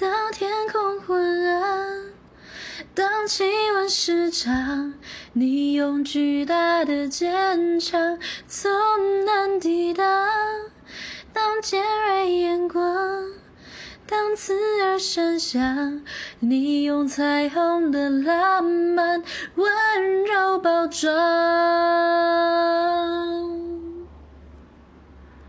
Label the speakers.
Speaker 1: 当天空昏暗当气温失常你用巨大的坚强从难抵挡当尖锐眼光当刺耳声响你用彩虹的浪漫温柔包装。